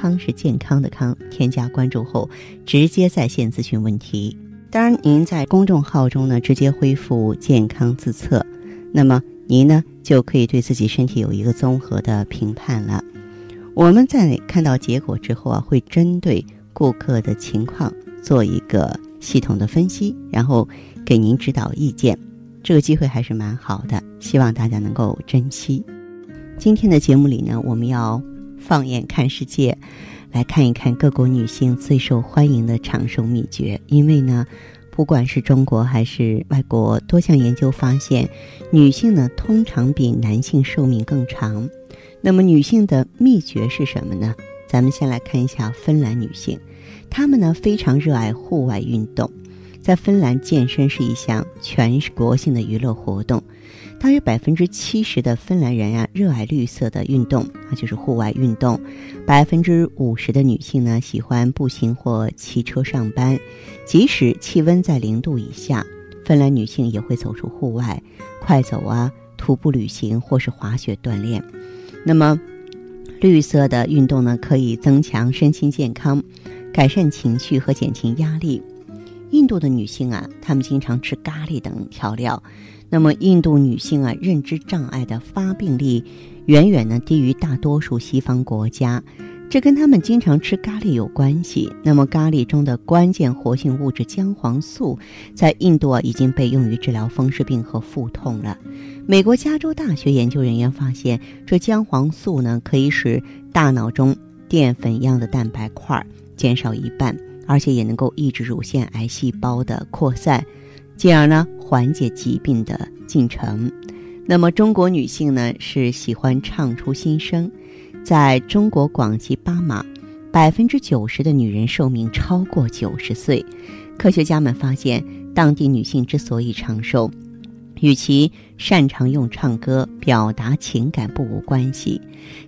康是健康的康，添加关注后直接在线咨询问题。当然，您在公众号中呢直接恢复健康自测，那么您呢就可以对自己身体有一个综合的评判了。我们在看到结果之后啊，会针对顾客的情况做一个系统的分析，然后给您指导意见。这个机会还是蛮好的，希望大家能够珍惜。今天的节目里呢，我们要。放眼看世界，来看一看各国女性最受欢迎的长寿秘诀。因为呢，不管是中国还是外国，多项研究发现，女性呢通常比男性寿命更长。那么，女性的秘诀是什么呢？咱们先来看一下芬兰女性，她们呢非常热爱户外运动，在芬兰健身是一项全国性的娱乐活动。大约百分之七十的芬兰人呀热爱绿色的运动，啊就是户外运动。百分之五十的女性呢喜欢步行或骑车上班，即使气温在零度以下，芬兰女性也会走出户外，快走啊、徒步旅行或是滑雪锻炼。那么，绿色的运动呢可以增强身心健康，改善情绪和减轻压力。印度的女性啊，她们经常吃咖喱等调料。那么，印度女性啊，认知障碍的发病率远远呢低于大多数西方国家，这跟他们经常吃咖喱有关系。那么，咖喱中的关键活性物质姜黄素，在印度啊已经被用于治疗风湿病和腹痛了。美国加州大学研究人员发现，这姜黄素呢可以使大脑中淀粉样的蛋白块减少一半，而且也能够抑制乳腺癌细胞的扩散。进而呢，缓解疾病的进程。那么，中国女性呢是喜欢唱出心声。在中国广西巴马，百分之九十的女人寿命超过九十岁。科学家们发现，当地女性之所以长寿，与其擅长用唱歌表达情感不无关系。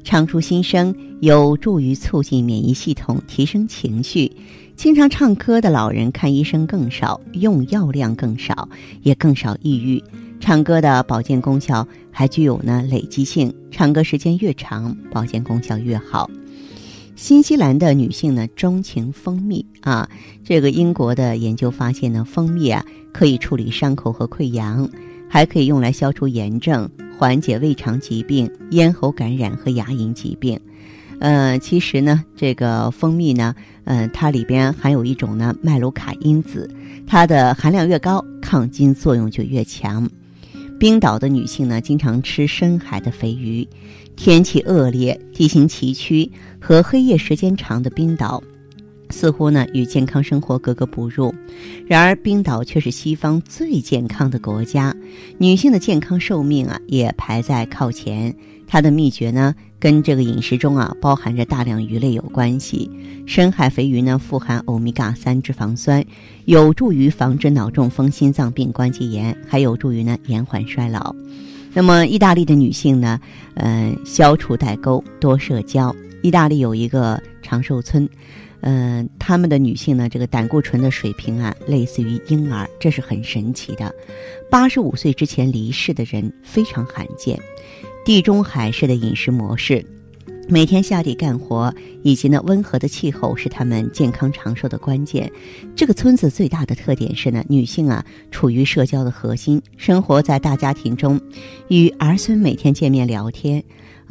唱出心声有助于促进免疫系统，提升情绪。经常唱歌的老人看医生更少，用药量更少，也更少抑郁。唱歌的保健功效还具有呢累积性，唱歌时间越长，保健功效越好。新西兰的女性呢钟情蜂蜜啊，这个英国的研究发现呢，蜂蜜啊可以处理伤口和溃疡，还可以用来消除炎症，缓解胃肠疾病、咽喉感染和牙龈疾病。呃，其实呢，这个蜂蜜呢，嗯，它里边含有一种呢麦卢卡因子，它的含量越高，抗菌作用就越强。冰岛的女性呢，经常吃深海的肥鱼。天气恶劣、地形崎岖和黑夜时间长的冰岛，似乎呢与健康生活格格不入。然而，冰岛却是西方最健康的国家，女性的健康寿命啊也排在靠前。它的秘诀呢，跟这个饮食中啊包含着大量鱼类有关系。深海肥鱼呢富含欧米伽三脂肪酸，有助于防止脑中风、心脏病、关节炎，还有助于呢延缓衰老。那么，意大利的女性呢，呃，消除代沟，多社交。意大利有一个长寿村，嗯，他们的女性呢，这个胆固醇的水平啊，类似于婴儿，这是很神奇的。八十五岁之前离世的人非常罕见。地中海式的饮食模式，每天下地干活，以及呢温和的气候是他们健康长寿的关键。这个村子最大的特点是呢，女性啊处于社交的核心，生活在大家庭中，与儿孙每天见面聊天，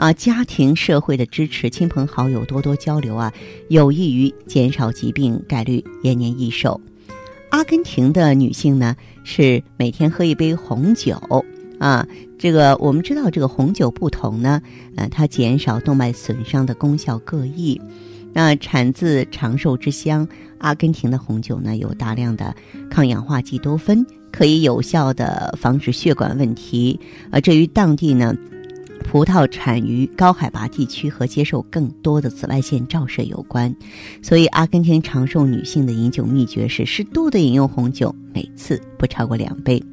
啊，家庭社会的支持，亲朋好友多多交流啊，有益于减少疾病概率，延年益寿。阿根廷的女性呢是每天喝一杯红酒。啊，这个我们知道，这个红酒不同呢，呃，它减少动脉损伤的功效各异。那产自长寿之乡阿根廷的红酒呢，有大量的抗氧化剂多酚，可以有效的防止血管问题。呃，这与当地呢葡萄产于高海拔地区和接受更多的紫外线照射有关。所以，阿根廷长寿女性的饮酒秘诀是适度的饮用红酒，每次不超过两杯。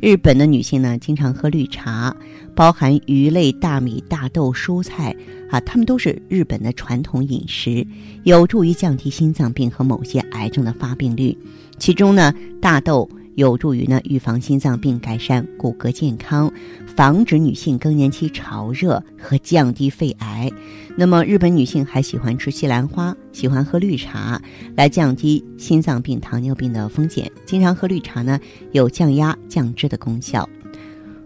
日本的女性呢，经常喝绿茶，包含鱼类、大米、大豆、蔬菜啊，它们都是日本的传统饮食，有助于降低心脏病和某些癌症的发病率。其中呢，大豆。有助于呢预防心脏病、改善骨骼健康、防止女性更年期潮热和降低肺癌。那么，日本女性还喜欢吃西兰花，喜欢喝绿茶，来降低心脏病、糖尿病的风险。经常喝绿茶呢，有降压降脂的功效。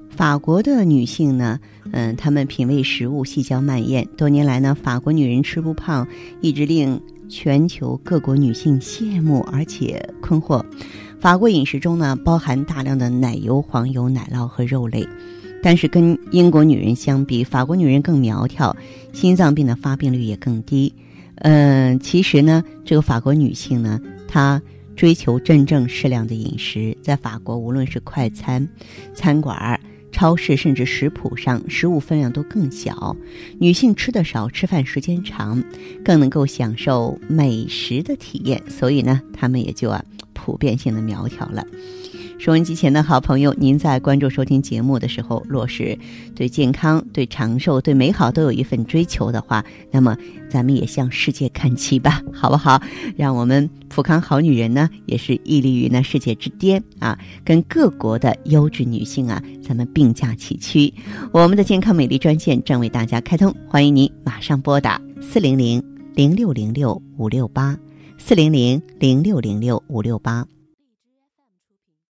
法国的女性呢，嗯，她们品味食物细嚼慢咽，多年来呢，法国女人吃不胖，一直令全球各国女性羡慕而且困惑。法国饮食中呢，包含大量的奶油、黄油、奶酪和肉类，但是跟英国女人相比，法国女人更苗条，心脏病的发病率也更低。嗯，其实呢，这个法国女性呢，她追求真正适量的饮食，在法国，无论是快餐、餐馆、超市，甚至食谱上，食物分量都更小。女性吃的少，吃饭时间长，更能够享受美食的体验，所以呢，她们也就啊。普遍性的苗条了。收音机前的好朋友，您在关注收听节目的时候，若是对健康、对长寿、对美好都有一份追求的话，那么咱们也向世界看齐吧，好不好？让我们普康好女人呢，也是屹立于那世界之巅啊，跟各国的优质女性啊，咱们并驾齐驱。我们的健康美丽专线正为大家开通，欢迎您马上拨打四零零零六零六五六八。四零零零六零六五六八。